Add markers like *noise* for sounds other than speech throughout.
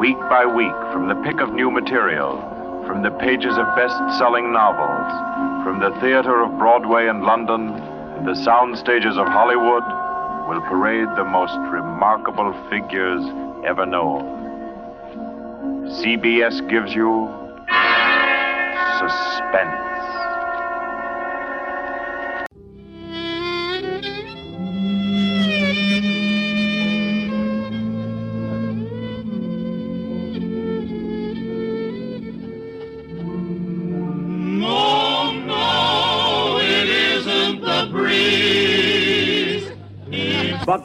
Week by week, from the pick of new material, from the pages of best selling novels, from the theater of Broadway and London, and the sound stages of Hollywood, will parade the most remarkable figures ever known. CBS gives you suspense.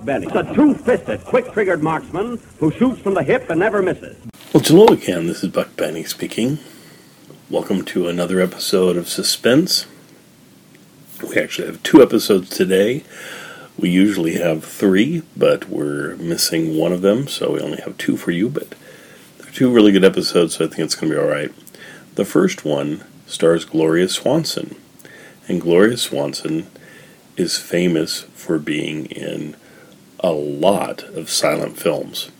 Benny, the two-fisted, quick-triggered marksman who shoots from the hip and never misses. Well, hello again. This is Buck Benny speaking. Welcome to another episode of Suspense. We actually have two episodes today. We usually have three, but we're missing one of them, so we only have two for you. But they're two really good episodes, so I think it's going to be all right. The first one stars Gloria Swanson, and Gloria Swanson is famous for being in a lot of silent films.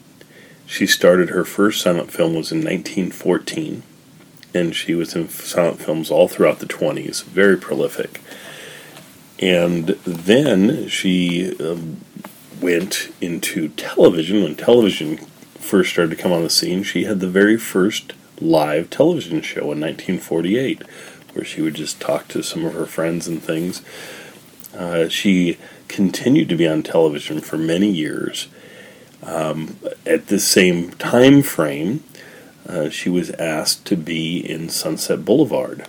She started her first silent film was in 1914, and she was in silent films all throughout the 20s, very prolific. And then she um, went into television. When television first started to come on the scene, she had the very first live television show in 1948, where she would just talk to some of her friends and things. Uh, she continued to be on television for many years. Um, at the same time frame, uh, she was asked to be in Sunset Boulevard,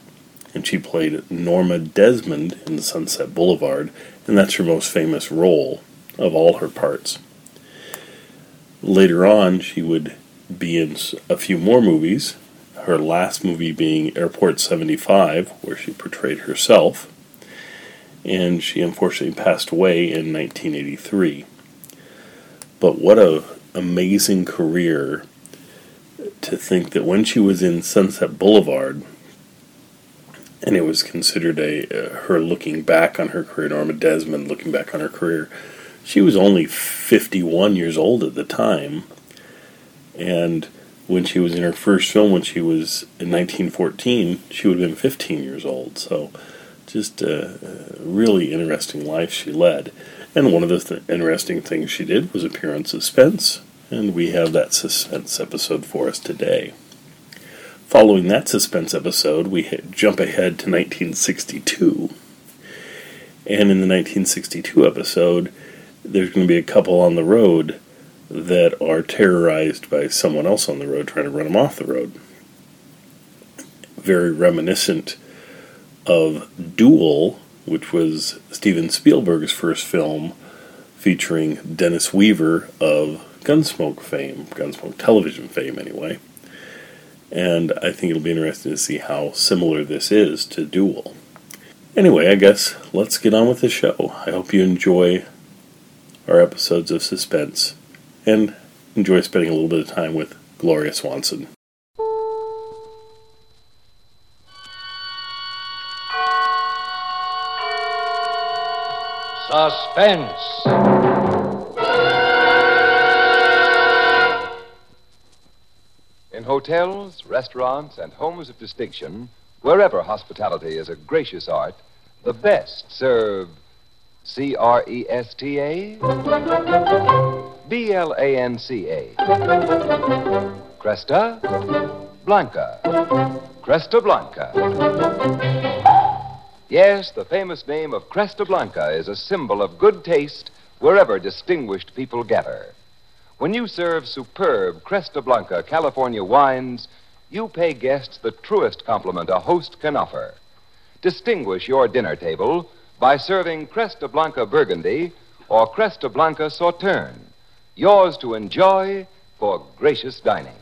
and she played Norma Desmond in Sunset Boulevard, and that's her most famous role of all her parts. Later on, she would be in a few more movies, her last movie being Airport 75, where she portrayed herself, and she unfortunately passed away in 1983. But what a amazing career to think that when she was in Sunset Boulevard, and it was considered a uh, her looking back on her career, Norma Desmond looking back on her career, she was only 51 years old at the time, and when she was in her first film, when she was in 1914, she would have been 15 years old. So, just a, a really interesting life she led. And one of the th- interesting things she did was appear on Suspense, and we have that Suspense episode for us today. Following that Suspense episode, we hit, jump ahead to 1962. And in the 1962 episode, there's going to be a couple on the road that are terrorized by someone else on the road trying to run them off the road. Very reminiscent of Duel, which was Steven Spielberg's first film featuring Dennis Weaver of Gunsmoke fame, Gunsmoke television fame, anyway. And I think it'll be interesting to see how similar this is to Duel. Anyway, I guess let's get on with the show. I hope you enjoy our episodes of Suspense and enjoy spending a little bit of time with Gloria Swanson. Suspense. In hotels, restaurants, and homes of distinction, wherever hospitality is a gracious art, the best serve C R E S T A, B L A N C A, Cresta Blanca, Cresta Blanca. Yes, the famous name of Cresta Blanca is a symbol of good taste wherever distinguished people gather. When you serve superb Cresta Blanca California wines, you pay guests the truest compliment a host can offer. Distinguish your dinner table by serving Cresta Blanca Burgundy or Cresta Blanca Sauterne, yours to enjoy for gracious dining.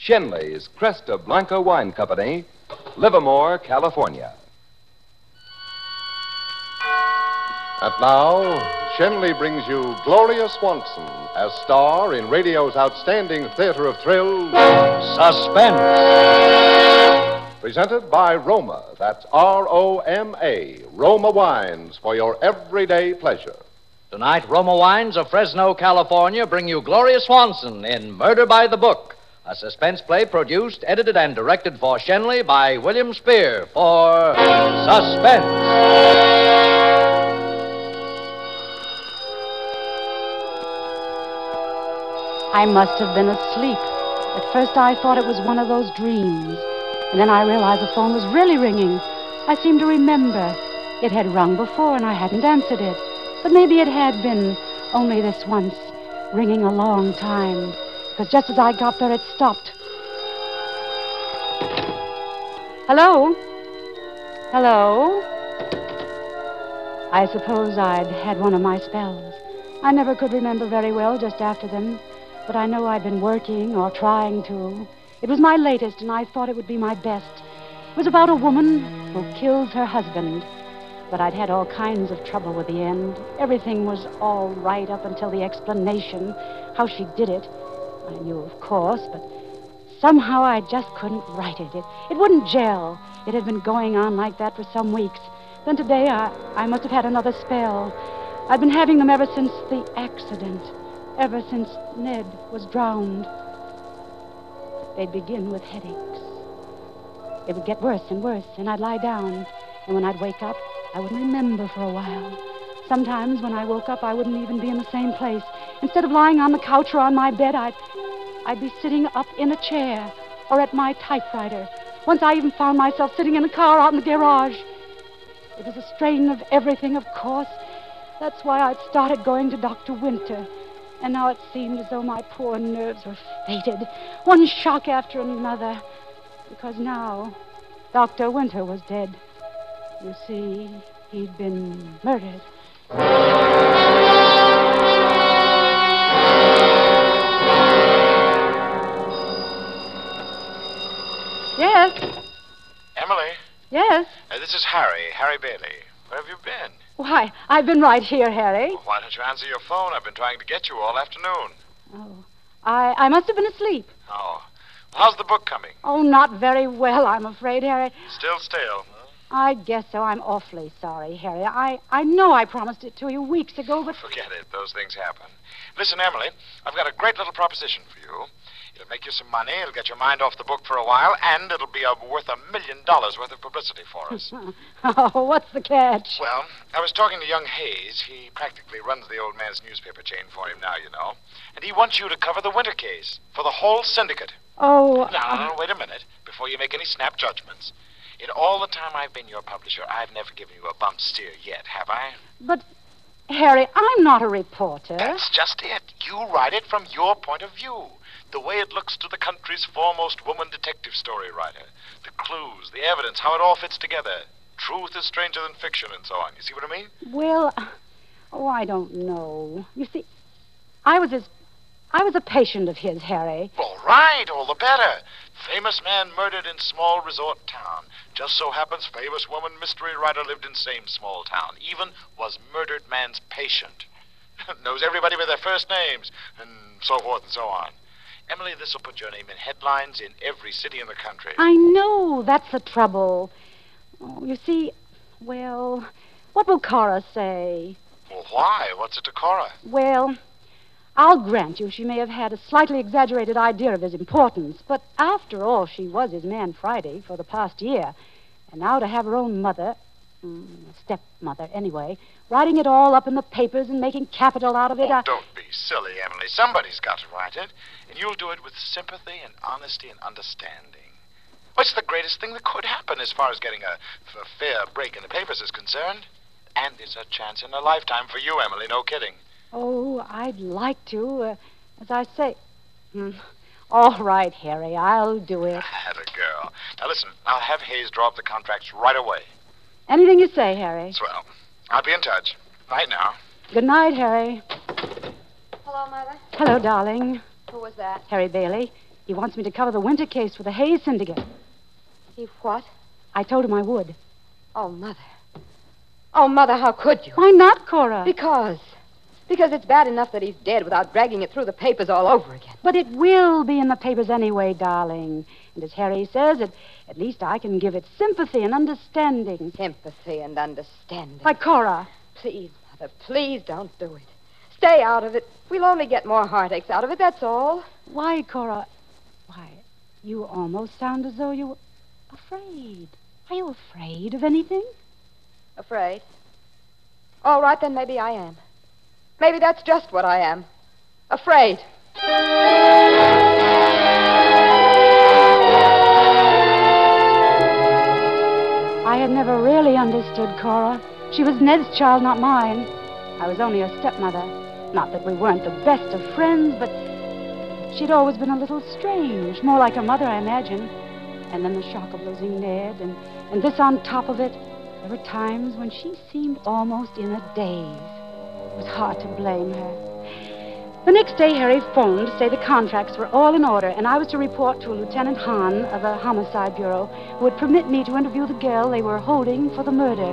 Schenley's Cresta Blanca Wine Company, Livermore, California. And now, Schenley brings you Gloria Swanson as star in radio's outstanding theater of thrills, Suspense. presented by Roma. That's R O M A, Roma Wines for your everyday pleasure. Tonight, Roma Wines of Fresno, California bring you Gloria Swanson in Murder by the Book, A suspense play produced, edited, and directed for Schenley by William Spier for Suspense. I must have been asleep. At first, I thought it was one of those dreams. And then I realized the phone was really ringing. I seemed to remember. It had rung before, and I hadn't answered it. But maybe it had been only this once, ringing a long time. Because just as I got there, it stopped. Hello? Hello? I suppose I'd had one of my spells. I never could remember very well just after them, but I know I'd been working or trying to. It was my latest, and I thought it would be my best. It was about a woman who kills her husband. But I'd had all kinds of trouble with the end. Everything was all right up until the explanation, how she did it. I knew, of course, but somehow I just couldn't write it. It, it wouldn't gel. It had been going on like that for some weeks. Then today I, I must have had another spell. I've been having them ever since the accident, ever since Ned was drowned. They'd begin with headaches. It would get worse and worse, and I'd lie down. And when I'd wake up, I wouldn't remember for a while. Sometimes when I woke up, I wouldn't even be in the same place. Instead of lying on the couch or on my bed, I'd, I'd be sitting up in a chair or at my typewriter. Once I even found myself sitting in a car out in the garage. It was a strain of everything, of course. That's why I'd started going to Dr. Winter. And now it seemed as though my poor nerves were fated, one shock after another. Because now, Dr. Winter was dead. You see, he'd been murdered. Yes, Emily, yes. uh, this is Harry, Harry Bailey. Where have you been? Why, I've been right here, Harry. Why don't you answer your phone? I've been trying to get you all afternoon. Oh, I, I must have been asleep. Oh. How's the book coming? Oh, not very well, I'm afraid, Harry. Still stale. I guess so. I'm awfully sorry, Harry. I, I know I promised it to you weeks ago, but Forget it. Those things happen. Listen, Emily, I've got a great little proposition for you. It'll make you some money, it'll get your mind off the book for a while, and it'll be uh, worth a million dollars worth of publicity for us. *laughs* oh, what's the catch? well, I was talking to young Hayes. He practically runs the old man's newspaper chain for him now, you know. And he wants you to cover the winter case for the whole syndicate. Oh, Now, uh, now, wait a minute before you make any snap judgments. In all the time I've been your publisher, I've never given you a bump steer yet, have I? but Harry, I'm not a reporter. That's just it. You write it from your point of view. The way it looks to the country's foremost woman detective story writer. The clues, the evidence, how it all fits together. Truth is stranger than fiction, and so on. You see what I mean? Well, oh, I don't know. You see, I was his, I was a patient of his, Harry. All right, all the better. Famous man murdered in small resort town. Just so happens famous woman mystery writer lived in same small town. Even was murdered man's patient. *laughs* Knows everybody by their first names, and so forth and so on. Emily, this will put your name in headlines in every city in the country. I know that's the trouble. Oh, you see, well, what will Cora say? Well, why? What's it to Cora? Well, I'll grant you she may have had a slightly exaggerated idea of his importance, but after all, she was his man Friday for the past year. And now to have her own mother, mm, stepmother anyway, writing it all up in the papers and making capital out of it. Oh, I... don't be silly, Emily. Somebody's got to write it, and you'll do it with sympathy and honesty and understanding. What's the greatest thing that could happen as far as getting a, a fair break in the papers is concerned? And it's a chance in a lifetime for you, Emily, no kidding. Oh, I'd like to. Uh, as I say. Hmm. All right, Harry, I'll do it. Had a girl. Now listen, I'll have Hayes draw up the contracts right away. Anything you say, Harry. Swell. I'll be in touch. Right now. Good night, Harry. Hello, Mother. Hello, darling. Who was that? Harry Bailey. He wants me to cover the winter case for the Hayes Syndicate. He what? I told him I would. Oh, Mother. Oh, Mother, how could you? Why not, Cora? Because. Because it's bad enough that he's dead without dragging it through the papers all over again. But it will be in the papers anyway, darling. And as Harry says, it, at least I can give it sympathy and understanding. Sympathy and understanding. Why, Cora. Please, Mother, please don't do it. Stay out of it. We'll only get more heartaches out of it, that's all. Why, Cora? Why, you almost sound as though you were afraid. Are you afraid of anything? Afraid? All right, then maybe I am. Maybe that's just what I am. Afraid. I had never really understood Cora. She was Ned's child, not mine. I was only her stepmother. Not that we weren't the best of friends, but she'd always been a little strange, more like her mother, I imagine. And then the shock of losing Ned, and, and this on top of it. There were times when she seemed almost in a daze. It was hard to blame her. The next day, Harry phoned to say the contracts were all in order, and I was to report to Lieutenant Hahn of the Homicide Bureau, who would permit me to interview the girl they were holding for the murder,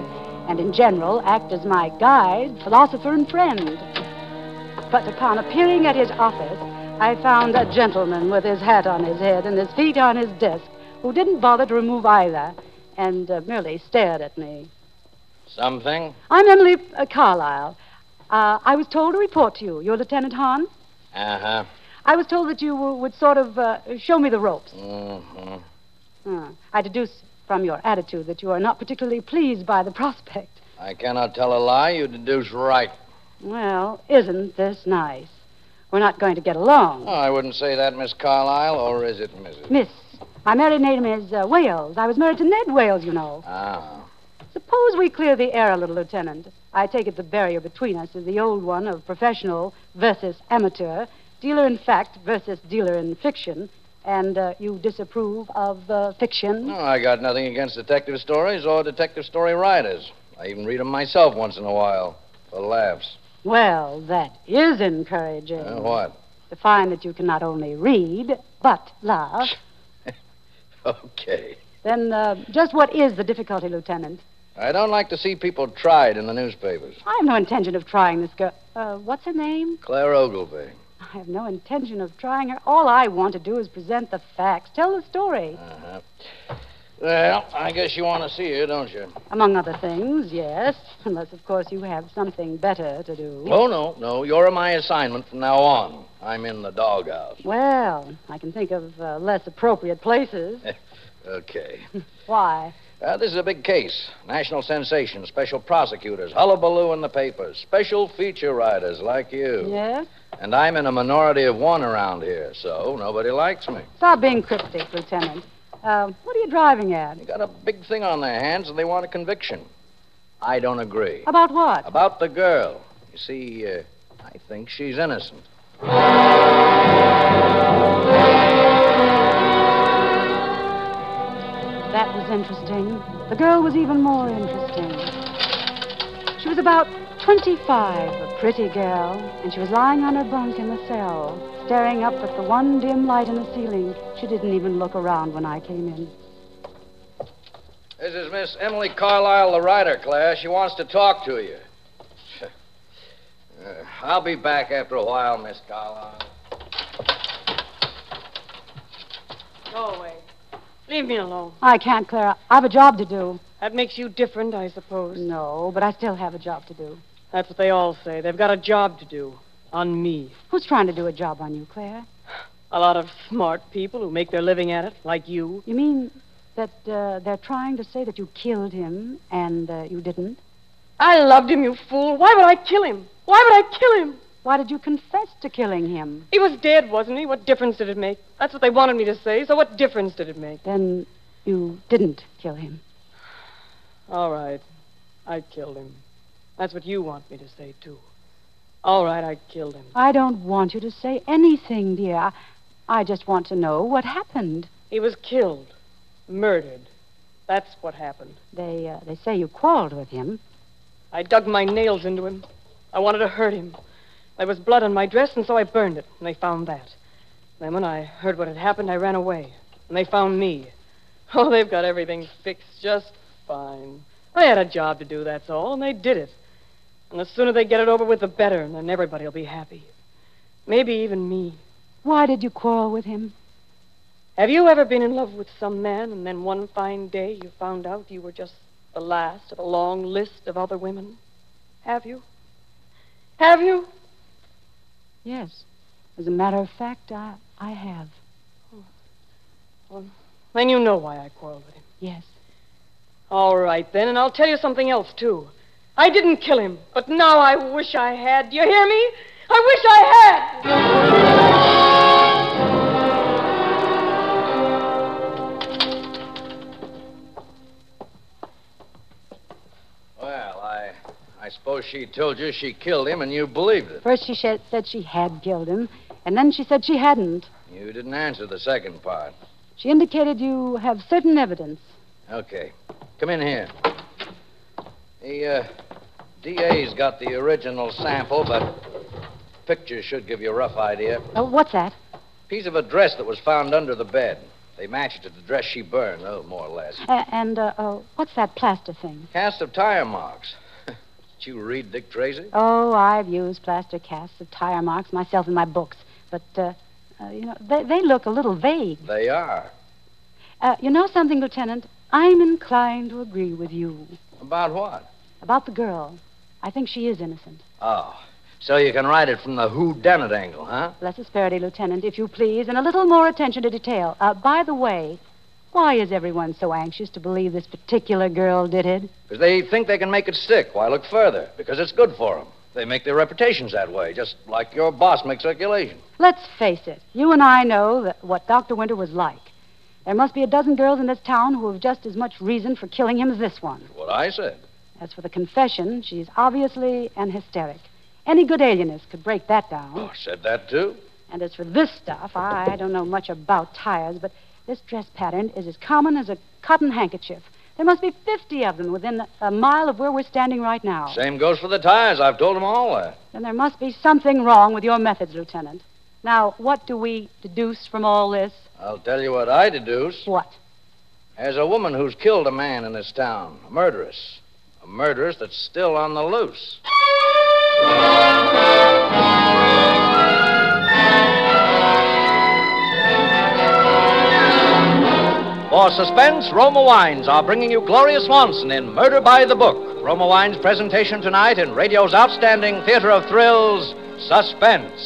and in general act as my guide, philosopher, and friend. But upon appearing at his office, I found a gentleman with his hat on his head and his feet on his desk, who didn't bother to remove either, and uh, merely stared at me. Something? I'm Emily uh, Carlyle. Uh, I was told to report to you. You're Lieutenant Hahn? Uh huh. I was told that you would sort of uh, show me the ropes. Mm-hmm. Hmm. I deduce from your attitude that you are not particularly pleased by the prospect. I cannot tell a lie. You deduce right. Well, isn't this nice? We're not going to get along. Oh, I wouldn't say that, Miss Carlyle, or is it Mrs.? Miss, my married name is uh, Wales. I was married to Ned Wales, you know. Ah. Suppose we clear the air a little, Lieutenant. I take it the barrier between us is the old one of professional versus amateur, dealer in fact versus dealer in fiction, and uh, you disapprove of uh, fiction? No, I got nothing against detective stories or detective story writers. I even read them myself once in a while for laughs. Well, that is encouraging. Uh, what? To find that you can not only read, but laugh. *laughs* Okay. Then uh, just what is the difficulty, Lieutenant? I don't like to see people tried in the newspapers. I have no intention of trying this girl. Uh, what's her name? Claire Ogilvy. I have no intention of trying her. All I want to do is present the facts, tell the story. Uh-huh. Well, I guess you want to see her, don't you? Among other things, yes. Unless, of course, you have something better to do. Oh, no, no. You're my assignment from now on. I'm in the doghouse. Well, I can think of uh, less appropriate places. *laughs* Okay. *laughs* Why? Uh, this is a big case. National sensation, special prosecutors, hullabaloo in the papers, special feature writers like you. Yes? And I'm in a minority of one around here, so nobody likes me. Stop being cryptic, Lieutenant. Uh, what are you driving at? They got a big thing on their hands and they want a conviction. I don't agree. About what? About the girl. You see, uh, I think she's innocent. Interesting. The girl was even more interesting. She was about 25, a pretty girl, and she was lying on her bunk in the cell, staring up at the one dim light in the ceiling. She didn't even look around when I came in. This is Miss Emily Carlyle, the writer, Claire. She wants to talk to you. *laughs* Uh, I'll be back after a while, Miss Carlyle. Go away. Leave me alone. I can't, Clara. I have a job to do. That makes you different, I suppose. No, but I still have a job to do. That's what they all say. They've got a job to do. On me. Who's trying to do a job on you, Claire? A lot of smart people who make their living at it, like you. You mean that uh, they're trying to say that you killed him and uh, you didn't? I loved him, you fool. Why would I kill him? Why would I kill him? Why did you confess to killing him? He was dead, wasn't he? What difference did it make? That's what they wanted me to say, so what difference did it make? Then you didn't kill him. All right. I killed him. That's what you want me to say, too. All right, I killed him. I don't want you to say anything, dear. I, I just want to know what happened. He was killed. Murdered. That's what happened. They uh, they say you quarreled with him. I dug my nails into him. I wanted to hurt him. There was blood on my dress, and so I burned it, and they found that. Then when I heard what had happened, I ran away, and they found me. Oh, they've got everything fixed just fine. I had a job to do, that's all, and they did it. And the sooner they get it over with, the better, and then everybody will be happy. Maybe even me. Why did you quarrel with him? Have you ever been in love with some man, and then one fine day you found out you were just the last of a long list of other women? Have you? Have you? Yes. As a matter of fact, I, I have. Oh. Well, Then you know why I quarreled with him. Yes. All right, then, and I'll tell you something else, too. I didn't kill him, but now I wish I had. Do you hear me? I wish I had! I suppose she told you she killed him and you believed it. First, she sh- said she had killed him, and then she said she hadn't. You didn't answer the second part. She indicated you have certain evidence. Okay. Come in here. The uh, DA's got the original sample, but pictures should give you a rough idea. Oh, what's that? Piece of a dress that was found under the bed. They match it to the dress she burned, oh, more or less. A- and, uh, uh, what's that plaster thing? Cast of tire marks. Did you read Dick Tracy? Oh, I've used plaster casts of tire marks myself in my books. But, uh, uh, you know, they, they look a little vague. They are. Uh, you know something, Lieutenant? I'm inclined to agree with you. About what? About the girl. I think she is innocent. Oh. So you can write it from the who done it angle, huh? Less asperity, Lieutenant, if you please, and a little more attention to detail. Uh, by the way, why is everyone so anxious to believe this particular girl did it? Because they think they can make it stick. Why look further? Because it's good for them. They make their reputations that way, just like your boss makes circulation. Let's face it. You and I know that what Dr. Winter was like. There must be a dozen girls in this town who have just as much reason for killing him as this one. What I said. As for the confession, she's obviously an hysteric. Any good alienist could break that down. Oh, said that too? And as for this stuff, I don't know much about tires, but this dress pattern is as common as a cotton handkerchief. There must be 50 of them within a mile of where we're standing right now. Same goes for the tires. I've told them all that. Then there must be something wrong with your methods, Lieutenant. Now, what do we deduce from all this? I'll tell you what I deduce. What? There's a woman who's killed a man in this town, a murderess. A murderess that's still on the loose. For suspense, Roma Wines are bringing you Gloria Swanson in Murder by the Book. Roma Wines' presentation tonight in radio's outstanding theater of thrills, Suspense.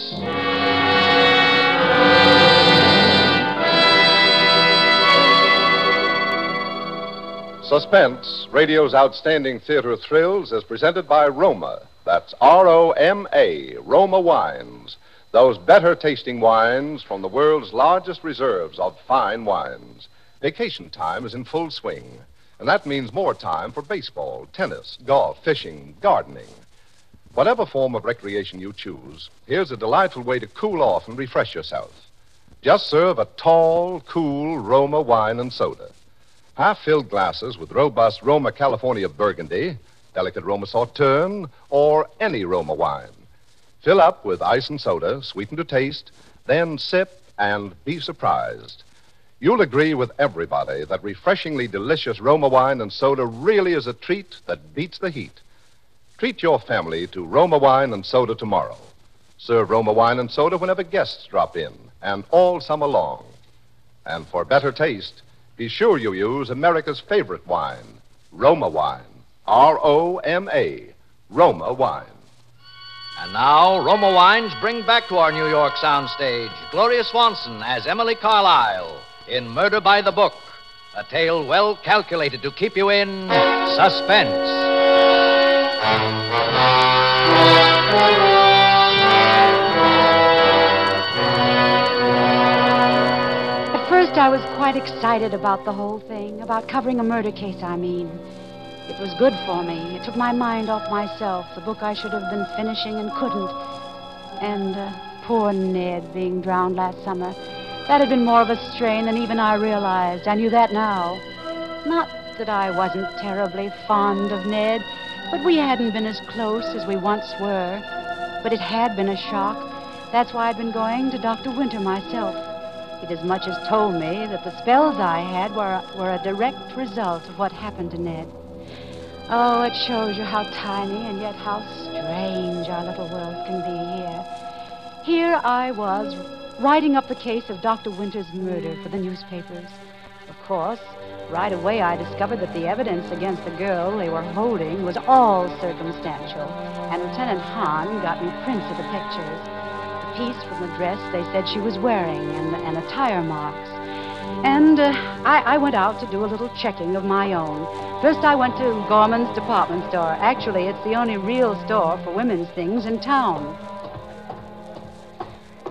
Suspense, radio's outstanding theater of thrills, is presented by Roma. That's R O M A, Roma Wines. Those better tasting wines from the world's largest reserves of fine wines. Vacation time is in full swing, and that means more time for baseball, tennis, golf, fishing, gardening. Whatever form of recreation you choose, here's a delightful way to cool off and refresh yourself. Just serve a tall, cool Roma wine and soda. Half filled glasses with robust Roma California Burgundy, delicate Roma Sauterne, or any Roma wine. Fill up with ice and soda, sweeten to taste, then sip and be surprised. You'll agree with everybody that refreshingly delicious Roma wine and soda really is a treat that beats the heat. Treat your family to Roma wine and soda tomorrow. Serve Roma wine and soda whenever guests drop in, and all summer long. And for better taste, be sure you use America's favorite wine, Roma wine. R O M A, Roma wine. And now, Roma Wines bring back to our New York soundstage Gloria Swanson as Emily Carlyle in Murder by the Book, a tale well calculated to keep you in suspense. At first, I was quite excited about the whole thing, about covering a murder case, I mean. It was good for me. It took my mind off myself, the book I should have been finishing and couldn't. And uh, poor Ned being drowned last summer. That had been more of a strain than even I realized. I knew that now. Not that I wasn't terribly fond of Ned, but we hadn't been as close as we once were. But it had been a shock. That's why I'd been going to Dr. Winter myself. He'd as much as told me that the spells I had were, were a direct result of what happened to Ned. Oh, it shows you how tiny and yet how strange our little world can be here. Here I was, writing up the case of Dr. Winter's murder for the newspapers. Of course, right away I discovered that the evidence against the girl they were holding was all circumstantial, and Lieutenant Hahn got me prints of the pictures. The piece from the dress they said she was wearing, and, and the tire marks. And uh, I, I went out to do a little checking of my own. First, I went to Gorman's department store. Actually, it's the only real store for women's things in town.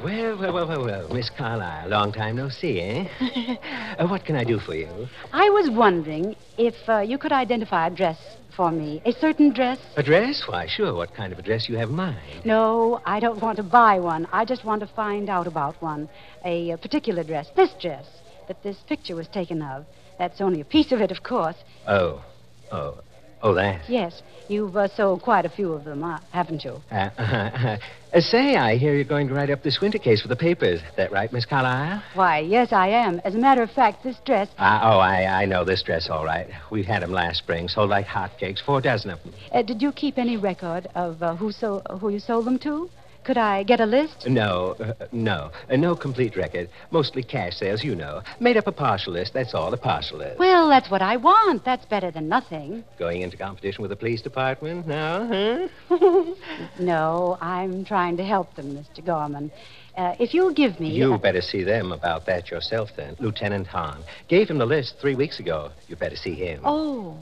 Well, well, well, well, well, Miss Carlyle, long time no see, eh? *laughs* uh, what can I do for you? I was wondering if uh, you could identify a dress for me. A certain dress? A dress? Why, sure. What kind of a dress you have in mind? No, I don't want to buy one. I just want to find out about one. A, a particular dress. This dress that this picture was taken of. That's only a piece of it, of course. Oh, oh, oh, that. Yes, you've uh, sold quite a few of them, uh, haven't you? Uh, *laughs* uh, say, I hear you're going to write up this winter case for the papers. That right, Miss Carlyle? Why, yes, I am. As a matter of fact, this dress. Uh, oh, I, I know this dress all right. We had 'em last spring, sold like hotcakes, four dozen of them. Uh, did you keep any record of uh, who, so, who you sold them to? Could I get a list? No, uh, no. Uh, no complete record. Mostly cash sales, you know. Made up a partial list, that's all, a partial list. Well, that's what I want. That's better than nothing. Going into competition with the police department now, huh? *laughs* no, I'm trying to help them, Mr. Gorman. Uh, if you'll give me. You better see them about that yourself, then. Lieutenant Hahn. Gave him the list three weeks ago. You better see him. Oh,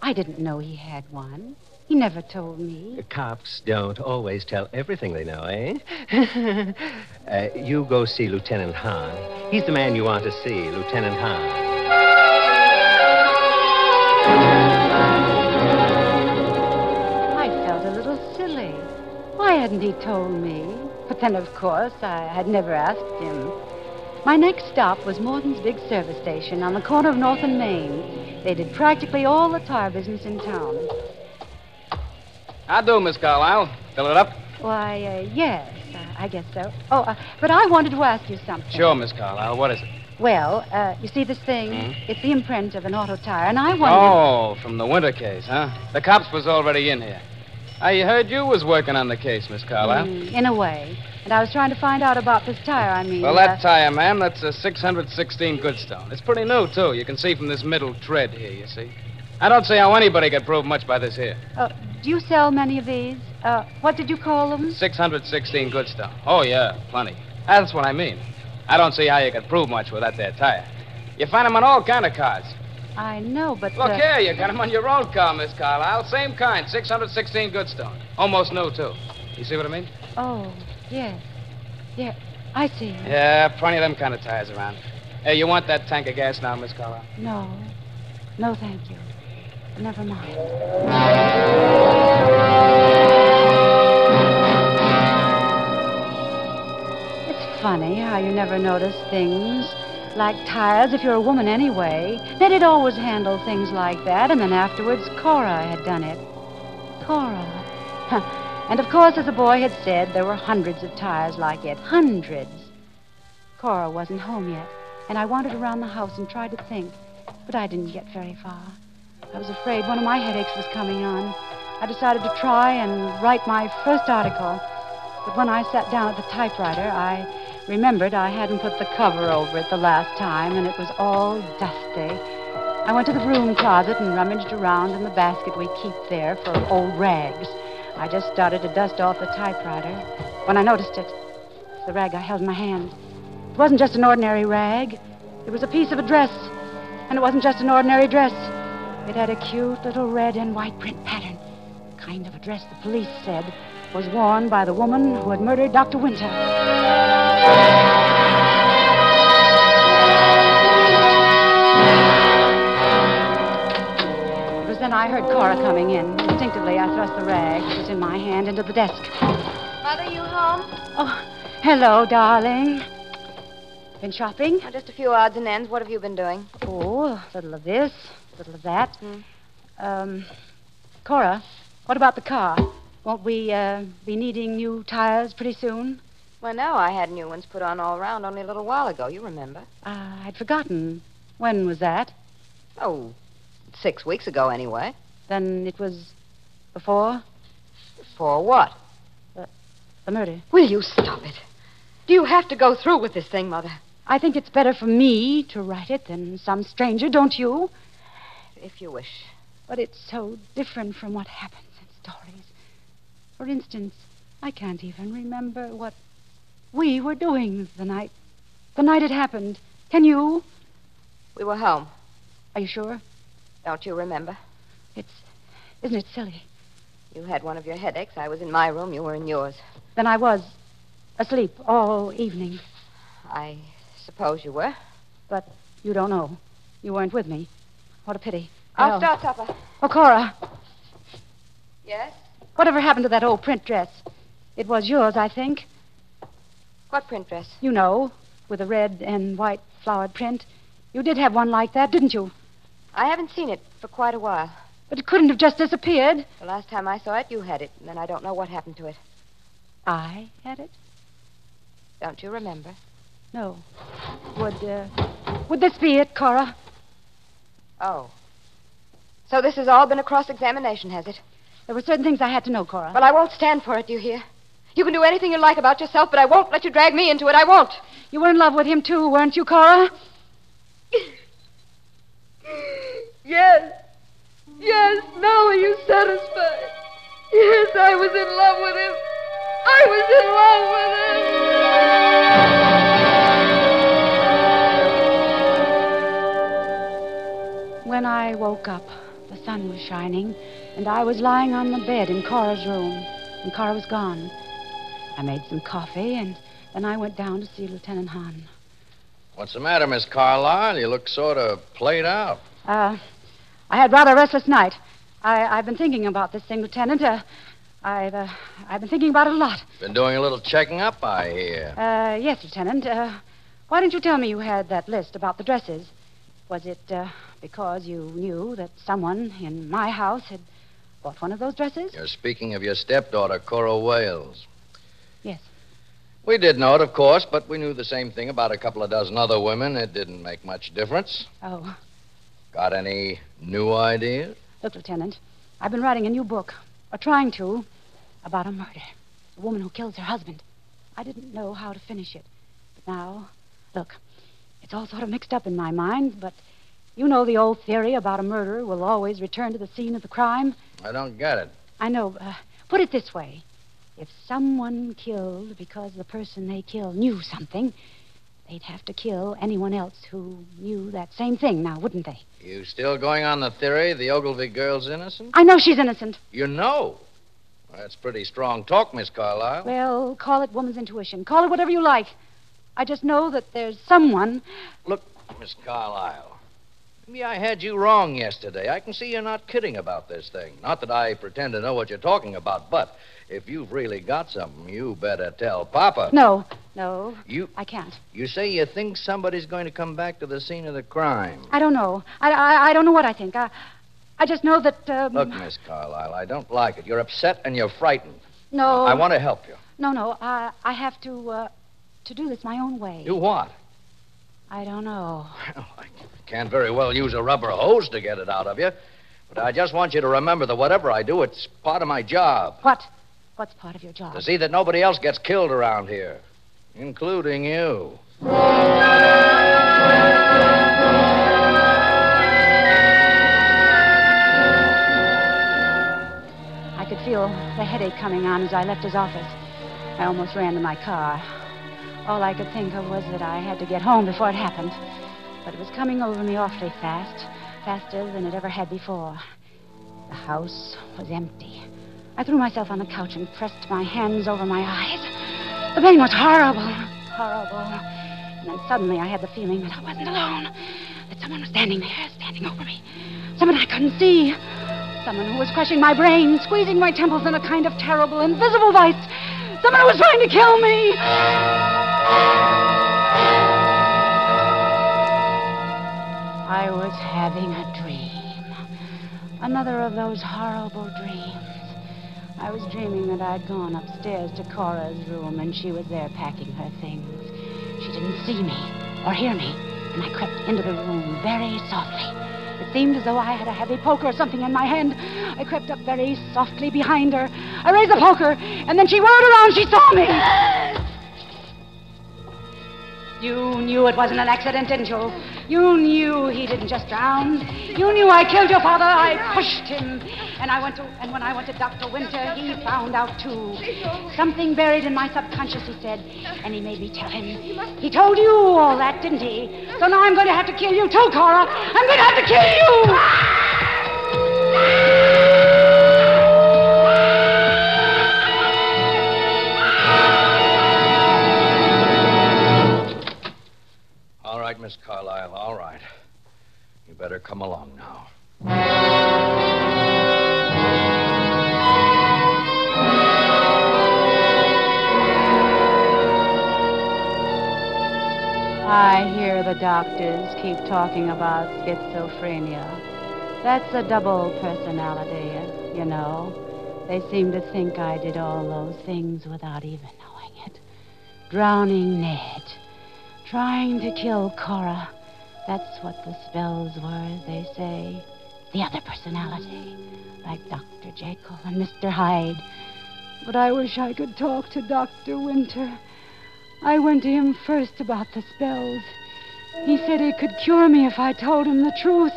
I didn't know he had one. He never told me. Cops don't always tell everything they know, eh? *laughs* uh, you go see Lieutenant Hahn. He's the man you want to see, Lieutenant Hahn. I felt a little silly. Why hadn't he told me? But then, of course, I had never asked him. My next stop was Morton's big service station on the corner of North and Main. They did practically all the tire business in town. I do, Miss Carlyle. Fill it up? Why, uh, yes, uh, I guess so. Oh, uh, but I wanted to ask you something. Sure, Miss Carlyle. What is it? Well, uh, you see this thing? Mhm. It's the imprint of an auto tire, and I wondered. Oh, from the winter case, huh? The cops was already in here. I heard you was working on the case, Miss Carlyle. Mm, in a way. And I was trying to find out about this tire, I mean. Well, uh, that tire, ma'am, that's a 616 Goodstone. It's pretty new, too. You can see from this middle tread here, you see. I don't see how anybody could prove much by this here. uh, do you sell many of these? Uh, what did you call them? 616 Goodstone. Oh, yeah, plenty. That's what I mean. I don't see how you could prove much with that there tire. You find 'em on all kind of cars. I know, but. Look uh, here, you got 'em on your own car, Miss Carlyle. Same kind, 616 Goodstone. Almost new, too. You see what I mean? Oh, yes. Yeah, I see. Yeah, plenty of them kind of tires around. Hey, you want that tank of gas now, Miss Carlyle? No. No, thank you. Never mind. It's funny how you never notice things like tires if you're a woman anyway. Nettie'd always handle things like that, and then afterwards Cora had done it. Cora. And of course, as the boy had said, there were hundreds of tires like it. Hundreds. Cora wasn't home yet, and I wandered around the house and tried to think, but I didn't get very far. I was afraid one of my headaches was coming on. I decided to try and write my first article. But when I sat down at the typewriter, I remembered I hadn't put the cover over it the last time, and it was all dusty. I went to the broom closet and rummaged around in the basket we keep there for old rags. I just started to dust off the typewriter when I noticed it. It's the rag I held in my hand. It wasn't just an ordinary rag. It was a piece of a dress. And it wasn't just an ordinary dress. It had a cute little red and white print pattern. The kind of a dress the police said was worn by the woman who had murdered Dr. Winter. It was then I heard Cora coming in. Instinctively, I thrust the rag that was in my hand into the desk. Mother, you home? Oh, hello, darling. Been shopping? Oh, just a few odds and ends. What have you been doing? Oh, a little of this, little of that. Um, Cora, what about the car? Won't we uh, be needing new tires pretty soon? Well, no, I had new ones put on all round only a little while ago. You remember? Uh, I'd forgotten. When was that? Oh, six weeks ago, anyway. Then it was before Before what? The, the murder. Will you stop it? Do you have to go through with this thing, Mother? I think it's better for me to write it than some stranger, don't you? If you wish. But it's so different from what happens in stories. For instance, I can't even remember what we were doing the night the night it happened. Can you? We were home. Are you sure? Don't you remember? It's. Isn't it silly? You had one of your headaches. I was in my room. You were in yours. Then I was asleep all evening. I suppose you were. But you don't know. You weren't with me. What a pity. I'll Well- start supper. Oh, Cora, Yes? whatever happened to that old print dress? It was yours, I think. What print dress? You know, with a red and white flowered print. You did have one like that, didn't you? I haven't seen it for quite a while. But it couldn't have just disappeared. The last time I saw it, you had it, and then I don't know what happened to it. I had it? Don't you remember? No. Would, uh, would this be it, Cora? Oh. So this has all been a cross examination, has it? There were certain things I had to know, Cora. Well, I won't stand for it, do you hear? You can do anything you like about yourself, but I won't let you drag me into it. I won't. You were in love with him, too, weren't you, Cora? Yes. Yes. Now are you satisfied? Yes, I was in love with him. I When I woke up, the sun was shining, and I was lying on the bed in Cora's room, and Cora was gone. I made some coffee, and then I went down to see Lieutenant Hahn. What's the matter, Miss Carlyle? You look sort of played out. Uh, I had rather a restless night. I, I've been thinking about this thing, Lieutenant. Uh, I've, uh, I've been thinking about it a lot. Been doing a little checking up, I hear. Uh, yes, Lieutenant. Uh, why didn't you tell me you had that list about the dresses? Was it uh, because you knew that someone in my house had bought one of those dresses? You're speaking of your stepdaughter, Cora Wales. Yes. We did know it, of course, but we knew the same thing about a couple of dozen other women. It didn't make much difference. Oh, Got any new ideas? look, Lieutenant. I've been writing a new book, or trying to, about a murder. A woman who kills her husband. I didn't know how to finish it. But now, look, it's all sort of mixed up in my mind, but you know the old theory about a murderer will always return to the scene of the crime. I don't get it. I know. Uh, put it this way if someone killed because the person they killed knew something, they'd have to kill anyone else who knew that same thing now, wouldn't they? You still going on the theory the Ogilvy girl's innocent? I know she's innocent. You know. That's pretty strong talk, Miss Carlyle. Well, call it woman's intuition. Call it whatever you like. I just know that there's someone. Look, Miss Carlyle. Maybe I had you wrong yesterday. I can see you're not kidding about this thing. Not that I pretend to know what you're talking about, but if you've really got something, you better tell Papa. No, no. You I can't. you say you think somebody's going to come back to the scene of the crime. I don't know. I, I, I don't know what I think. I, I just know that. Um, Look, Miss Carlyle, I don't like it. You're upset and you're frightened. No. I want to help you. No, no. I, I have to, uh, to do this my own way. Do what? I don't know. *laughs* Can't very well use a rubber hose to get it out of you. But I just want you to remember that whatever I do, it's part of my job. What? What's part of your job? To see that nobody else gets killed around here, including you. I could feel the headache coming on as I left his office. I almost ran to my car. All I could think of was that I had to get home before it happened. But it was coming over me awfully fast, faster than it ever had before. The house was empty. I threw myself on the couch and pressed my hands over my eyes. The pain was horrible, horrible. And then suddenly I had the feeling that I wasn't alone, that someone was standing there, standing over me. Someone I couldn't see. Someone who was crushing my brain, squeezing my temples in a kind of terrible, invisible vice. Someone who was trying to kill me. I was having a dream. Another of those horrible dreams. I was dreaming that I'd gone upstairs to Cora's room and she was there packing her things. She didn't see me or hear me, and I crept into the room very softly. It seemed as though I had a heavy poker or something in my hand. I crept up very softly behind her. I raised the poker, and then she whirled around. She saw me. You knew it wasn't an accident, didn't you? You knew he didn't just drown. You knew I killed your father. I pushed him. And I went to and when I went to Dr. Winter, he found out too. Something buried in my subconscious, he said. And he made me tell him. He told you all that, didn't he? So now I'm going to have to kill you too, Cora. I'm going to have to kill you. Miss Carlyle, all right. You better come along now. I hear the doctors keep talking about schizophrenia. That's a double personality, you know. They seem to think I did all those things without even knowing it. Drowning Ned. Trying to kill Cora. That's what the spells were, they say. The other personality. Like Dr. Jekyll and Mr. Hyde. But I wish I could talk to Dr. Winter. I went to him first about the spells. He said he could cure me if I told him the truth.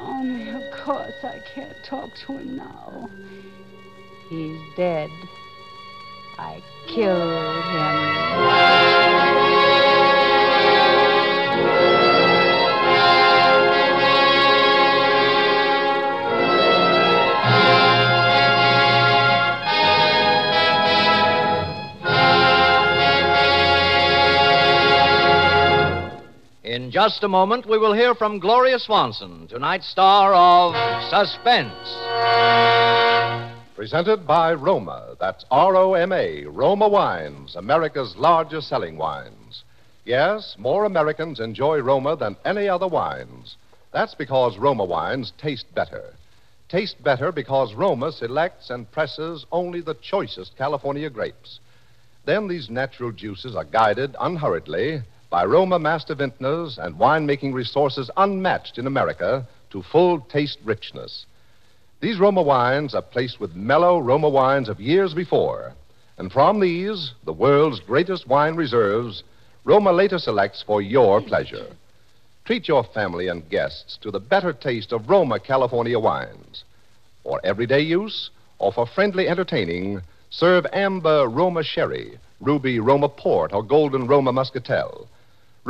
Only, of course, I can't talk to him now. He's dead. I killed In just a moment, we will hear from Gloria Swanson, tonight's star of Suspense. Presented by Roma. That's R O M A. Roma Wines, America's largest selling wines. Yes, more Americans enjoy Roma than any other wines. That's because Roma wines taste better. Taste better because Roma selects and presses only the choicest California grapes. Then these natural juices are guided unhurriedly by Roma master vintners and winemaking resources unmatched in America to full taste richness. These Roma wines are placed with mellow Roma wines of years before. And from these, the world's greatest wine reserves, Roma later selects for your pleasure. Treat your family and guests to the better taste of Roma California wines. For everyday use or for friendly entertaining, serve amber Roma sherry, ruby Roma port, or golden Roma muscatel.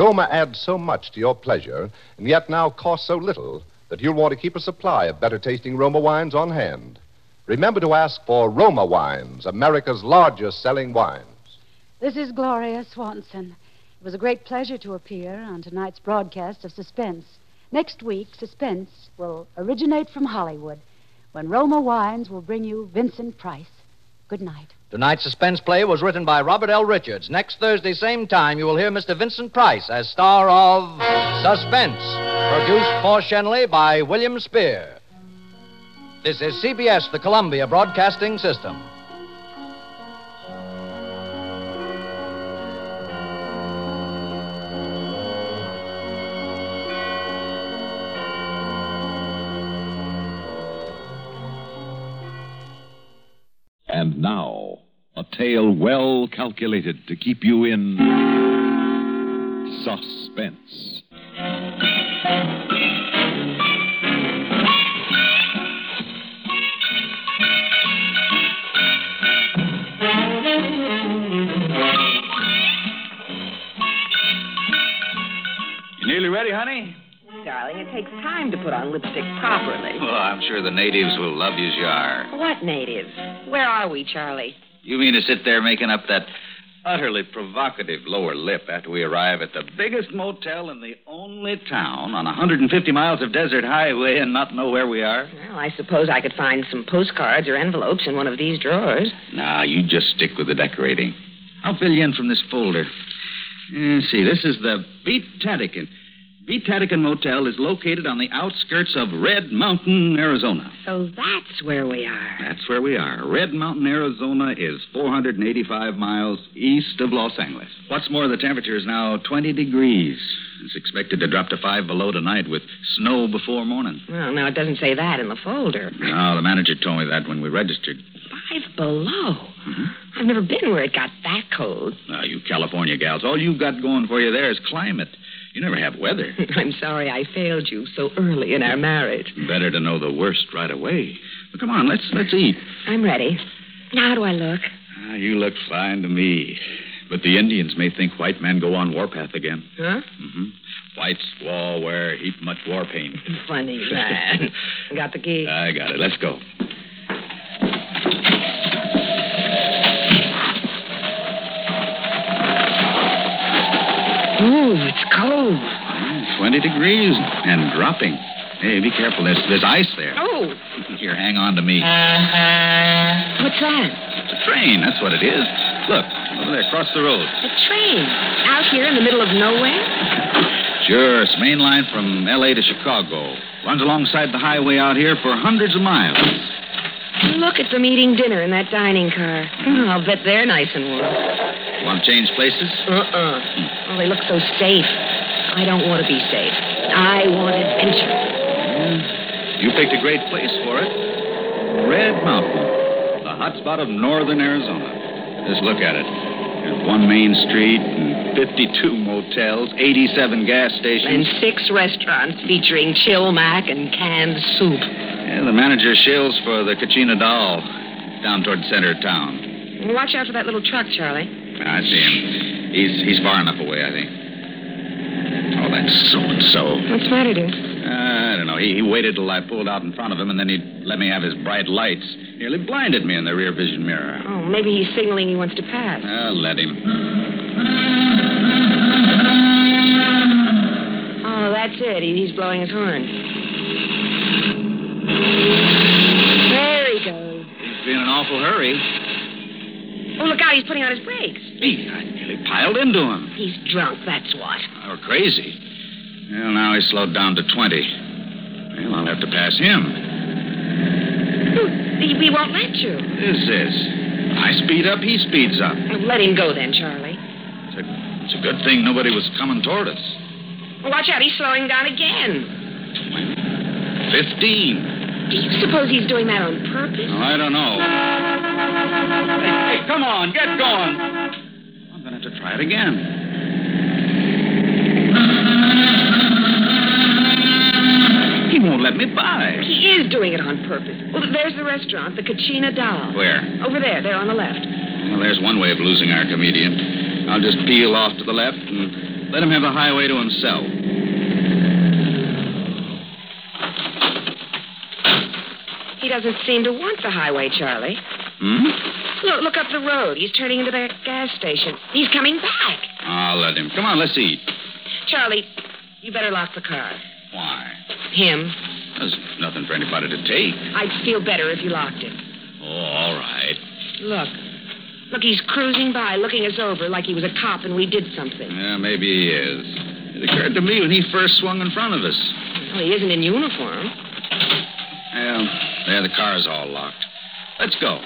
Roma adds so much to your pleasure, and yet now costs so little that you'll want to keep a supply of better tasting Roma wines on hand. Remember to ask for Roma wines, America's largest selling wines. This is Gloria Swanson. It was a great pleasure to appear on tonight's broadcast of Suspense. Next week, Suspense will originate from Hollywood when Roma Wines will bring you Vincent Price. Good night. Tonight's suspense play was written by Robert L. Richards. Next Thursday, same time, you will hear Mr. Vincent Price as star of Suspense, produced for Schenley by William Spier. This is CBS, the Columbia Broadcasting System. Tale well calculated to keep you in suspense. You nearly ready, honey? Darling, it takes time to put on lipstick properly. Well, I'm sure the natives will love you as you are. What natives? Where are we, Charlie? You mean to sit there making up that utterly provocative lower lip after we arrive at the biggest motel in the only town on 150 miles of desert highway and not know where we are? Well, I suppose I could find some postcards or envelopes in one of these drawers. Nah, you just stick with the decorating. I'll fill you in from this folder. Uh, see, this is the Beat Tatican. Beat Tatican Motel is located on the outskirts of Red Mountain, Arizona. So that's where we are. That's where we are. Red Mountain, Arizona is 485 miles east of Los Angeles. What's more, the temperature is now 20 degrees. It's expected to drop to five below tonight with snow before morning. Well, now it doesn't say that in the folder. No, the manager told me that when we registered. Five below. Mm-hmm. I've never been where it got that cold. Now, you California gals, all you've got going for you there is climate. You never have weather. *laughs* I'm sorry I failed you so early in our marriage. Better to know the worst right away. But come on, let's let's eat. I'm ready. Now, how do I look? Ah, you look fine to me. But the Indians may think white men go on warpath again. Huh? Mm-hmm. White squaw wear heap much war paint. Funny man. *laughs* got the key? I got it. Let's go. Ooh, it's cold. Ah, 20 degrees and dropping. Hey, be careful. There's, there's ice there. Oh. Here, hang on to me. What's that? It's a train. That's what it is. Look, over there, across the road. A train. Out here in the middle of nowhere? Sure, it's the main line from L.A. to Chicago. Runs alongside the highway out here for hundreds of miles. Look at them eating dinner in that dining car. Oh, I'll bet they're nice and warm. Want to change places? Uh-uh. Hmm. Oh, they look so safe. I don't want to be safe. I want adventure. Hmm. You picked a great place for it. Red Mountain, the hot spot of northern Arizona. Just look at it. One main street and 52 motels, 87 gas stations. And six restaurants featuring chill mac and canned soup. Yeah, the manager shills for the Kachina Doll down toward the center of town. Watch out for that little truck, Charlie. I see him. He's he's far enough away, I think. Oh, that's so and so. What's the matter, dear? I don't know. He, he waited till I pulled out in front of him, and then he let me have his bright lights. Nearly blinded me in the rear vision mirror. Oh, maybe he's signaling he wants to pass. I'll let him. Oh, that's it. He- He's blowing his horn. There he goes. He's in an awful hurry. Oh, look out. He's putting on his brakes. He, I nearly piled into him. He's drunk, that's what. Or crazy. Well, now he's slowed down to 20. Well, I'll have to pass him. He, he won't let you. This is. I speed up, he speeds up. Let him go then, Charlie. It's a, it's a good thing nobody was coming toward us. Watch out. He's slowing down again. 15. Do you suppose he's doing that on purpose? Oh, I don't know. Hey, hey, come on, get going. I'm going to have to try it again. Won't let me buy. He is doing it on purpose. Well, there's the restaurant, the Kachina Doll. Where? Over there, there on the left. Well, there's one way of losing our comedian. I'll just peel off to the left and let him have the highway to himself. He doesn't seem to want the highway, Charlie. Hmm? Look, look up the road. He's turning into that gas station. He's coming back. I'll let him. Come on, let's eat. Charlie, you better lock the car. Why? Him. There's nothing for anybody to take. I'd feel better if you locked it. Oh, all right. Look. Look, he's cruising by, looking us over like he was a cop and we did something. Yeah, maybe he is. It occurred to me when he first swung in front of us. Well, he isn't in uniform. Well, there, the car's all locked. Let's go.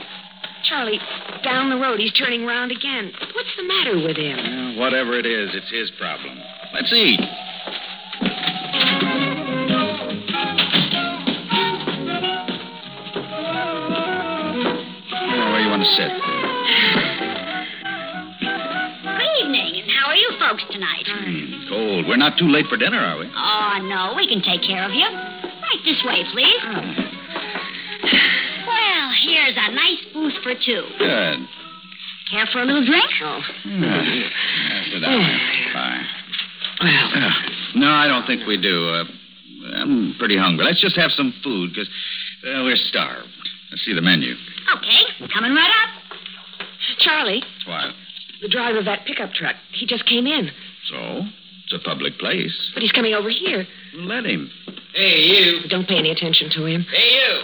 Charlie, down the road, he's turning round again. What's the matter with him? Well, whatever it is, it's his problem. Let's eat. We're not too late for dinner, are we? Oh, no, we can take care of you. Right this way, please. Well, here's a nice booth for two. Good. Care for a little drink? Oh. Yeah. Yeah, sit down. Bye. Uh, no, I don't think we do. Uh, I'm pretty hungry. Let's just have some food, because uh, we're starved. Let's see the menu. Okay, coming right up. Charlie, What? the driver of that pickup truck, he just came in. So? It's a public place. But he's coming over here. Let him. Hey, you. Don't pay any attention to him. Hey, you.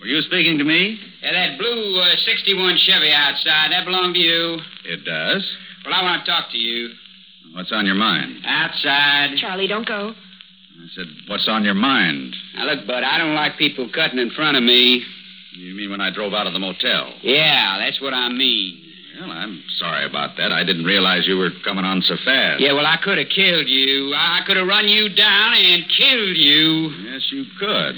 Were you speaking to me? Yeah, that blue uh, 61 Chevy outside, that belonged to you. It does. Well, I want to talk to you. What's on your mind? Outside. Charlie, don't go. I said, what's on your mind? Now, look, Bud, I don't like people cutting in front of me. You mean when I drove out of the motel? Yeah, that's what I mean. Well, I'm sorry about that. I didn't realize you were coming on so fast. Yeah, well, I could have killed you. I could have run you down and killed you. Yes, you could.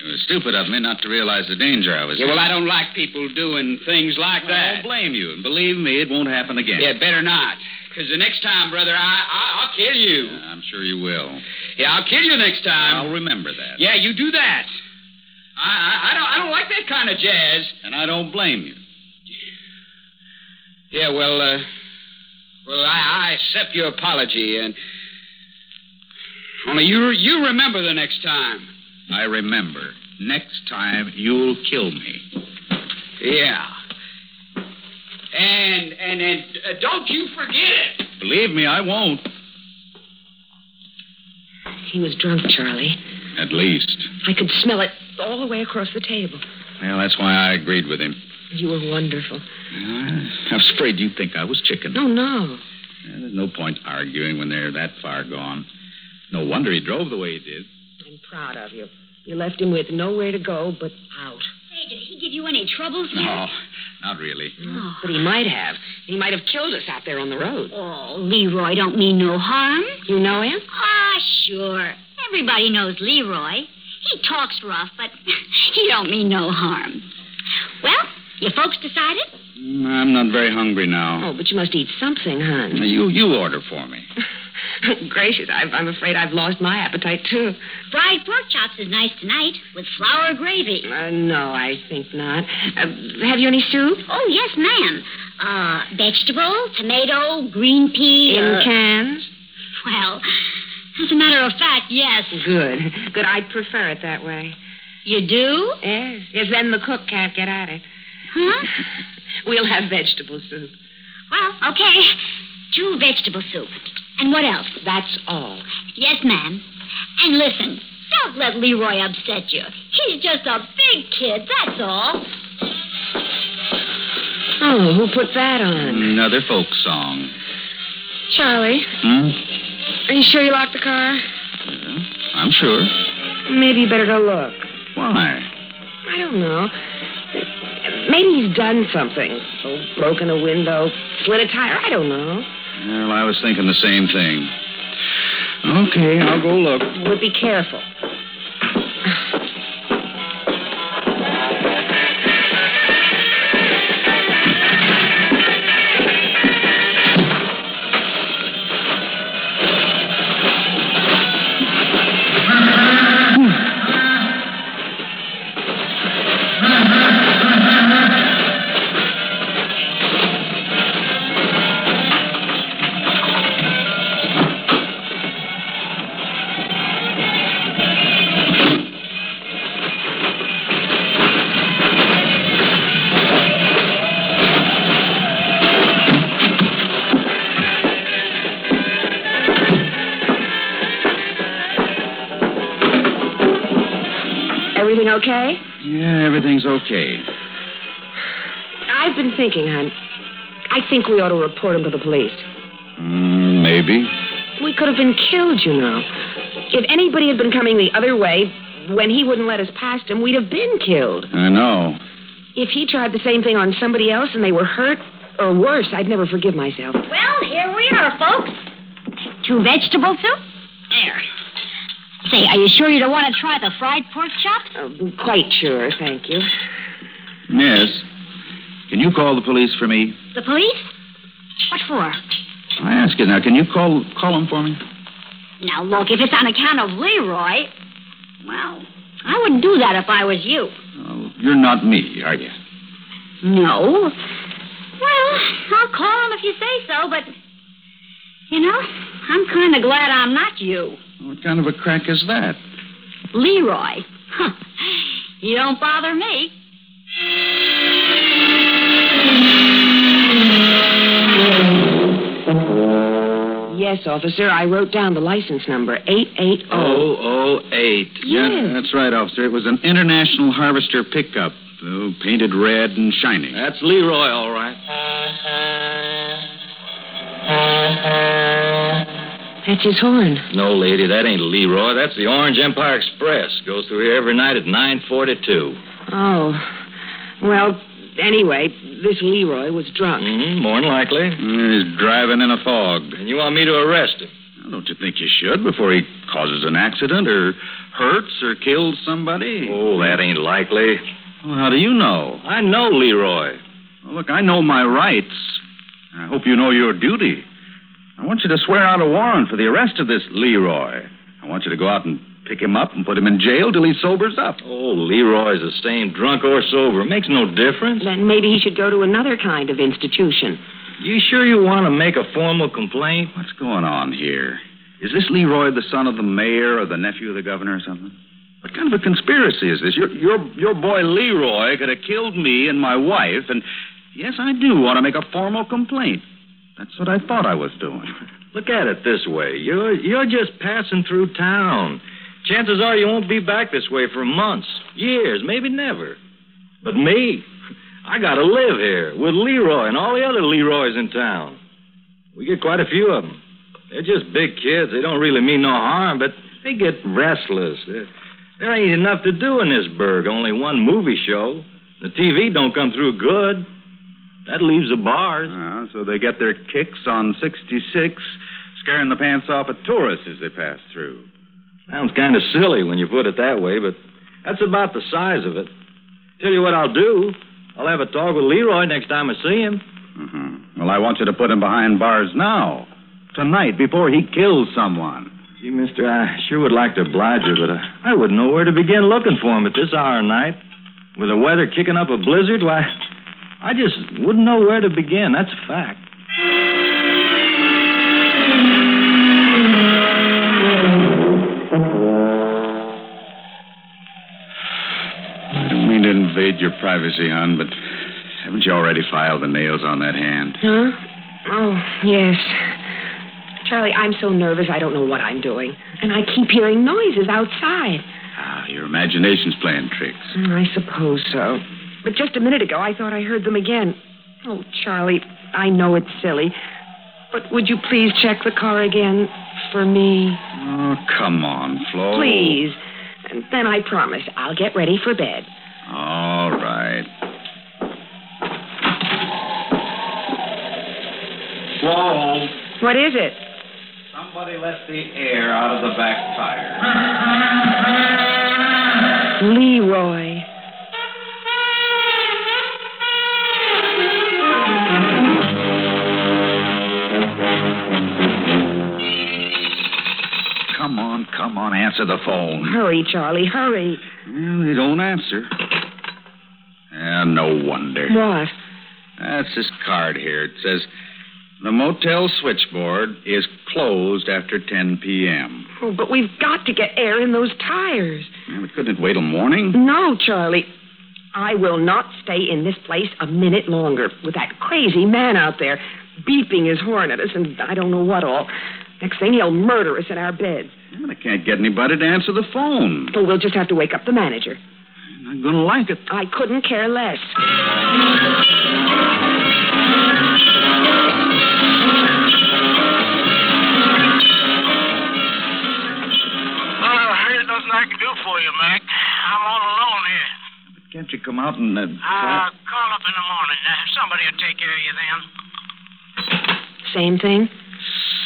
It was stupid of me not to realize the danger I was Yeah, in. well, I don't like people doing things like I that. I don't blame you. And believe me, it won't happen again. Yeah, better not. Because the next time, brother, I, I, I'll kill you. I'm sure you will. Yeah, I'll kill you next time. I'll remember that. Yeah, you do that. I, I, I don't, I don't like that kind of jazz. And I don't blame you. Yeah, well, uh, well, I, I accept your apology, and only you, you remember the next time. I remember. Next time, you'll kill me. Yeah. And and and uh, don't you forget it. Believe me, I won't. He was drunk, Charlie. At least. I could smell it all the way across the table. Well, that's why I agreed with him. You were wonderful. I was afraid you'd think I was chicken. No, no. Yeah, there's no point arguing when they're that far gone. No wonder he drove the way he did. I'm proud of you. You left him with nowhere to go but out. Hey, did he give you any trouble, sir? No, not really. Oh. But he might have. He might have killed us out there on the road. Oh, Leroy don't mean no harm. You know him? Ah, sure. Everybody knows Leroy. He talks rough, but *laughs* he don't mean no harm. Well, you folks decided? I'm not very hungry now. Oh, but you must eat something, hon. You you order for me. *laughs* Gracious, I, I'm afraid I've lost my appetite, too. Fried pork chops is nice tonight with flour gravy. Uh, no, I think not. Uh, have you any soup? Oh, yes, ma'am. Uh, vegetable, tomato, green pea. In uh, cans? Well, as a matter of fact, yes. Good. Good. I'd prefer it that way. You do? Yes. Yes, then the cook can't get at it. Huh? We'll have vegetable soup. Well, okay. Two vegetable soup. And what else? That's all. Yes, ma'am. And listen, don't let Leroy upset you. He's just a big kid, that's all. Oh, who put that on? Another folk song. Charlie, Hmm? are you sure you locked the car? I'm sure. Maybe you better go look. Why? I don't know. Maybe he's done something. Oh, broken a window, slit a tire. I don't know. Well, I was thinking the same thing. Okay, I'll go look. But be careful. Thinking, hon. I think we ought to report him to the police. Mm, maybe. We could have been killed, you know. If anybody had been coming the other way, when he wouldn't let us past him, we'd have been killed. I know. If he tried the same thing on somebody else and they were hurt, or worse, I'd never forgive myself. Well, here we are, folks. Two vegetable soup? There. Say, are you sure you don't want to try the fried pork chops? Uh, quite sure, thank you. Yes. Can you call the police for me? The police? What for? I ask you now, can you call call them for me? Now, look, if it's on account of Leroy, well, I wouldn't do that if I was you. Oh, you're not me, are you? No. Well, I'll call him if you say so, but, you know, I'm kind of glad I'm not you. What kind of a crack is that? Leroy. Huh. *laughs* You don't bother me. Yes, officer, I wrote down the license number 880. Oh, oh, eight. Yes. Yeah, that's right, officer. It was an International Harvester pickup, oh, painted red and shining. That's Leroy, all right. That's his horn. No, lady, that ain't Leroy. That's the Orange Empire Express. Goes through here every night at 942. Oh. Well, anyway, this Leroy was drunk. Mm, more than likely. He's driving in a fog. And you want me to arrest him? Don't you think you should before he causes an accident or hurts or kills somebody? Oh, that ain't likely. Well, how do you know? I know Leroy. Well, look, I know my rights. I hope you know your duty. I want you to swear out a warrant for the arrest of this Leroy. I want you to go out and pick him up and put him in jail till he sobers up. Oh, Leroy's the same, drunk or sober. Makes no difference. Then maybe he should go to another kind of institution. You sure you want to make a formal complaint? What's going on here? Is this Leroy the son of the mayor or the nephew of the governor or something? What kind of a conspiracy is this? Your, your, your boy Leroy could have killed me and my wife, and yes, I do want to make a formal complaint. That's what I thought I was doing. Look at it this way. You're you're just passing through town. Chances are you won't be back this way for months, years, maybe never. But me, *laughs* I gotta live here with Leroy and all the other Leroys in town. We get quite a few of them. They're just big kids. They don't really mean no harm, but they get restless. There, ain't enough to do in this burg. Only one movie show. The TV don't come through good. That leaves the bars. Uh, so they get their kicks on 66, scaring the pants off of tourists as they pass through. Sounds kind of silly when you put it that way, but that's about the size of it. Tell you what I'll do. I'll have a talk with Leroy next time I see him. Mm-hmm. Well, I want you to put him behind bars now. Tonight, before he kills someone. Gee, mister, I sure would like to oblige you, but I, I wouldn't know where to begin looking for him at this hour of night. With the weather kicking up a blizzard, why, I just wouldn't know where to begin. That's a fact. Invade your privacy, hon, but haven't you already filed the nails on that hand? Huh? Oh, yes. Charlie, I'm so nervous I don't know what I'm doing. And I keep hearing noises outside. Ah, your imagination's playing tricks. Mm, I suppose so. But just a minute ago, I thought I heard them again. Oh, Charlie, I know it's silly. But would you please check the car again for me? Oh, come on, Flo. Please. And then I promise I'll get ready for bed. All What is it? somebody let the air out of the back tire. Leroy. Come on, come on, answer the phone. Hurry, Charlie, hurry. Well, they don't answer. Yeah, no wonder. What? That's this card here. It says the motel switchboard is closed after 10 p.m. Oh, but we've got to get air in those tires. Well, we couldn't it wait till morning. No, Charlie. I will not stay in this place a minute longer with that crazy man out there beeping his horn at us and I don't know what all. Next thing, he'll murder us in our beds. Well, I can't get anybody to answer the phone. Oh, we'll just have to wake up the manager. I'm going to like it. I couldn't care less. I can do for you, Mac. I'm all alone here. But can't you come out and. Uh, Uh, call up in the morning. Uh, somebody will take care of you then. Same thing?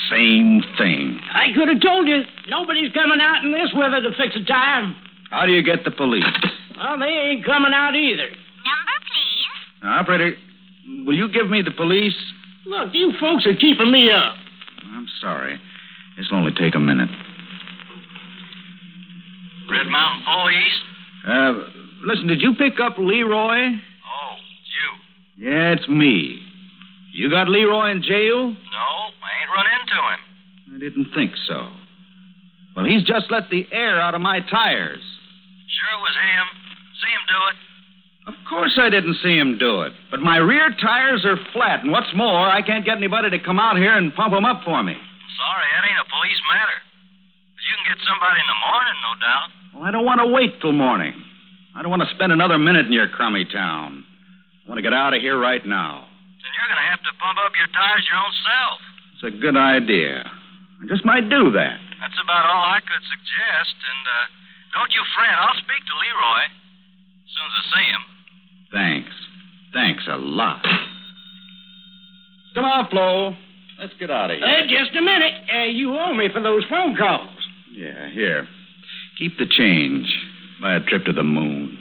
Same thing. I could have told you nobody's coming out in this weather to fix a tire. How do you get the police? Well, they ain't coming out either. Number, please. Now, operator, will you give me the police? Look, you folks are keeping me up. I'm sorry. This'll only take a minute. Red Mountain Police? Uh, listen, did you pick up Leroy? Oh, you. Yeah, it's me. You got Leroy in jail? No, I ain't run into him. I didn't think so. Well, he's just let the air out of my tires. Sure it was him. See him do it. Of course I didn't see him do it. But my rear tires are flat, and what's more, I can't get anybody to come out here and pump them up for me. Sorry, that ain't a police matter. But you can get somebody in the morning, no doubt. Well, I don't want to wait till morning. I don't want to spend another minute in your crummy town. I want to get out of here right now. Then you're going to have to pump up your tires your own self. It's a good idea. I just might do that. That's about all I could suggest. And uh, don't you fret. I'll speak to Leroy as soon as I see him. Thanks. Thanks a lot. Come on, Flo. Let's get out of here. Uh, just a minute. Uh, you owe me for those phone calls. Yeah, here. Keep the change. Buy a trip to the moon.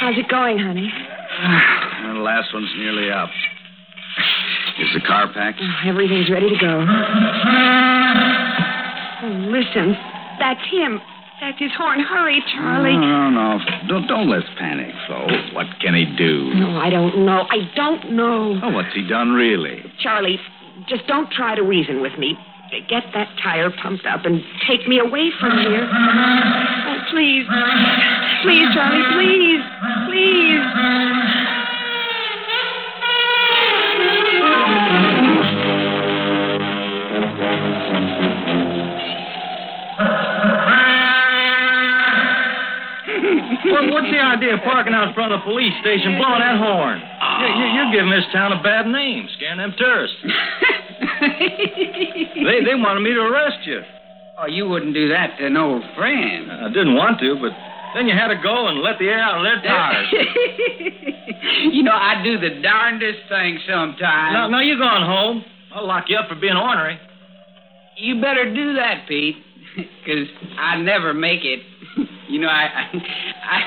How's it going, honey? Ah, the last one's nearly up. Is the car packed? Oh, everything's ready to go. Oh, listen. That's him. That's his horn. Hurry, Charlie. No, no, no. Don't, don't let's panic, Flo. What can he do? No, I don't know. I don't know. Oh, what's he done, really? Charlie, just don't try to reason with me. Get that tire pumped up and take me away from here. Oh, please. Please, Charlie, please. Please. What, what's the idea of parking out in front of the police station, blowing that horn? You, you, you're giving this town a bad name, scaring them tourists. *laughs* they, they wanted me to arrest you. Oh, you wouldn't do that to an old friend. I didn't want to, but then you had to go and let the air out of their tires. *laughs* you know, I do the darndest thing sometimes. now, now you're going home. I'll lock you up for being ornery. You better do that, Pete, *laughs* because I never make it. You know, I, I, I,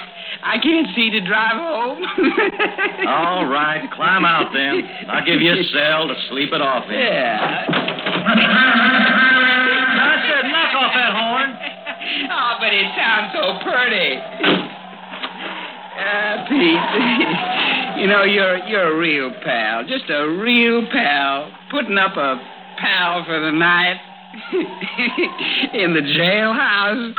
I can't see to drive home. *laughs* All right, climb out then. I'll give you a cell to sleep it off in. Yeah. I said, knock off that horn. Oh, but it sounds so pretty. Uh, Pete, you know, you're you're a real pal. Just a real pal. Putting up a pal for the night *laughs* in the jailhouse.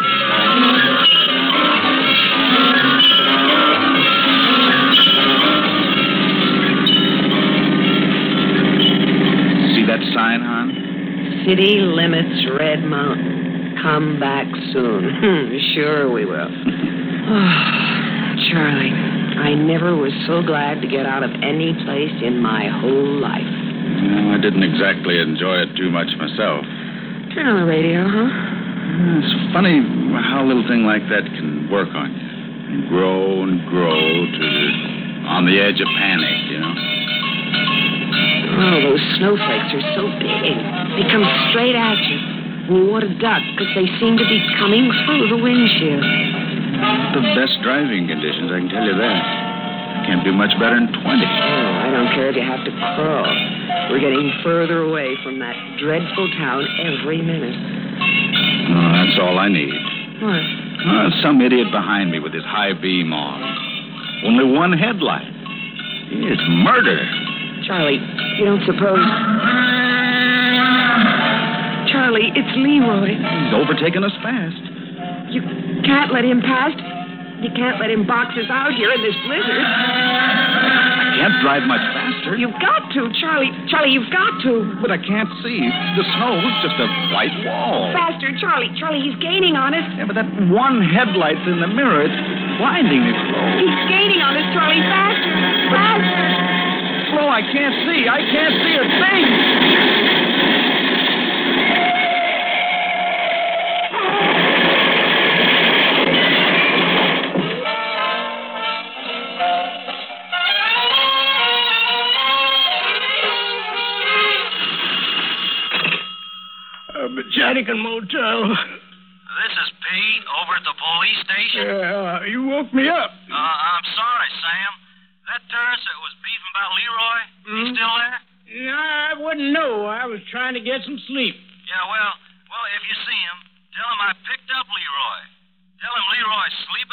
See that sign, hon? City limits Red Mountain. Come back soon. *laughs* Sure we will. *sighs* Charlie, I never was so glad to get out of any place in my whole life. Well, I didn't exactly enjoy it too much myself. On the radio, huh? It's funny how a little thing like that can work on you. And grow and grow to the, on the edge of panic, you know. Oh, those snowflakes are so big. They come straight at you. And you want to duck because they seem to be coming through the windshield. The best driving conditions, I can tell you that. Can't do much better than 20. Oh, I don't care if you have to crawl. We're getting further away from that dreadful town every minute. Oh, that's all I need. What? Oh, some idiot behind me with his high beam on. Only one headlight. It's murder. Charlie, you don't suppose. Charlie, it's Leroy. He's overtaken us fast. You can't let him past. You can't let him box us out here in this blizzard. I can't drive much faster. You've got to, Charlie. Charlie, you've got to. But I can't see. The snow's just a white wall. Faster, Charlie. Charlie, he's gaining on us. Yeah, but that one headlight's in the mirror. It's blinding me, Flo. He's gaining on us, Charlie. Faster. Faster. Flo, I can't see. I can't see a thing. Uh, Botanican Motel. This is Pete over at the police station. Yeah, you woke me up. Uh, I'm sorry, Sam. That tourist that was beefing about Leroy, he still there? No, I wouldn't know. I was trying to get some sleep. Yeah, well, well, if you see him, tell him I picked up Leroy. Tell him Leroy's sleeping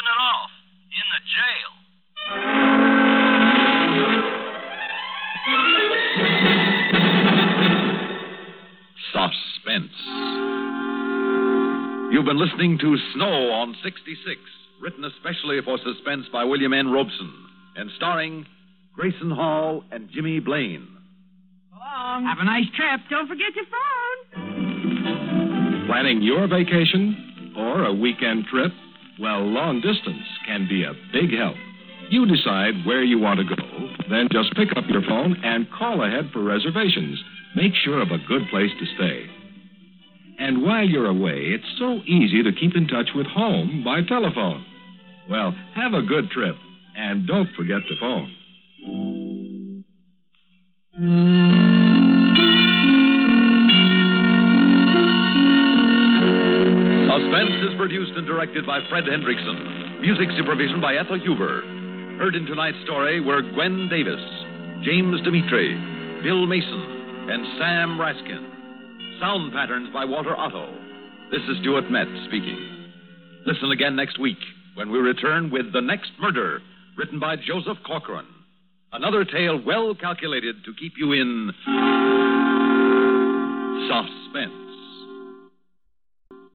You've been listening to Snow on 66, written especially for Suspense by William N. Robson, and starring Grayson Hall and Jimmy Blaine. Have a nice trip. Don't forget your phone. Planning your vacation or a weekend trip? Well, long distance can be a big help. You decide where you want to go, then just pick up your phone and call ahead for reservations. Make sure of a good place to stay. And while you're away, it's so easy to keep in touch with home by telephone. Well, have a good trip, and don't forget to phone. Suspense is produced and directed by Fred Hendrickson. Music supervision by Ethel Huber. Heard in tonight's story were Gwen Davis, James Dimitri, Bill Mason, and Sam Raskin. Sound Patterns by Walter Otto. This is Stuart Metz speaking. Listen again next week when we return with The Next Murder, written by Joseph Corcoran. Another tale well calculated to keep you in suspense.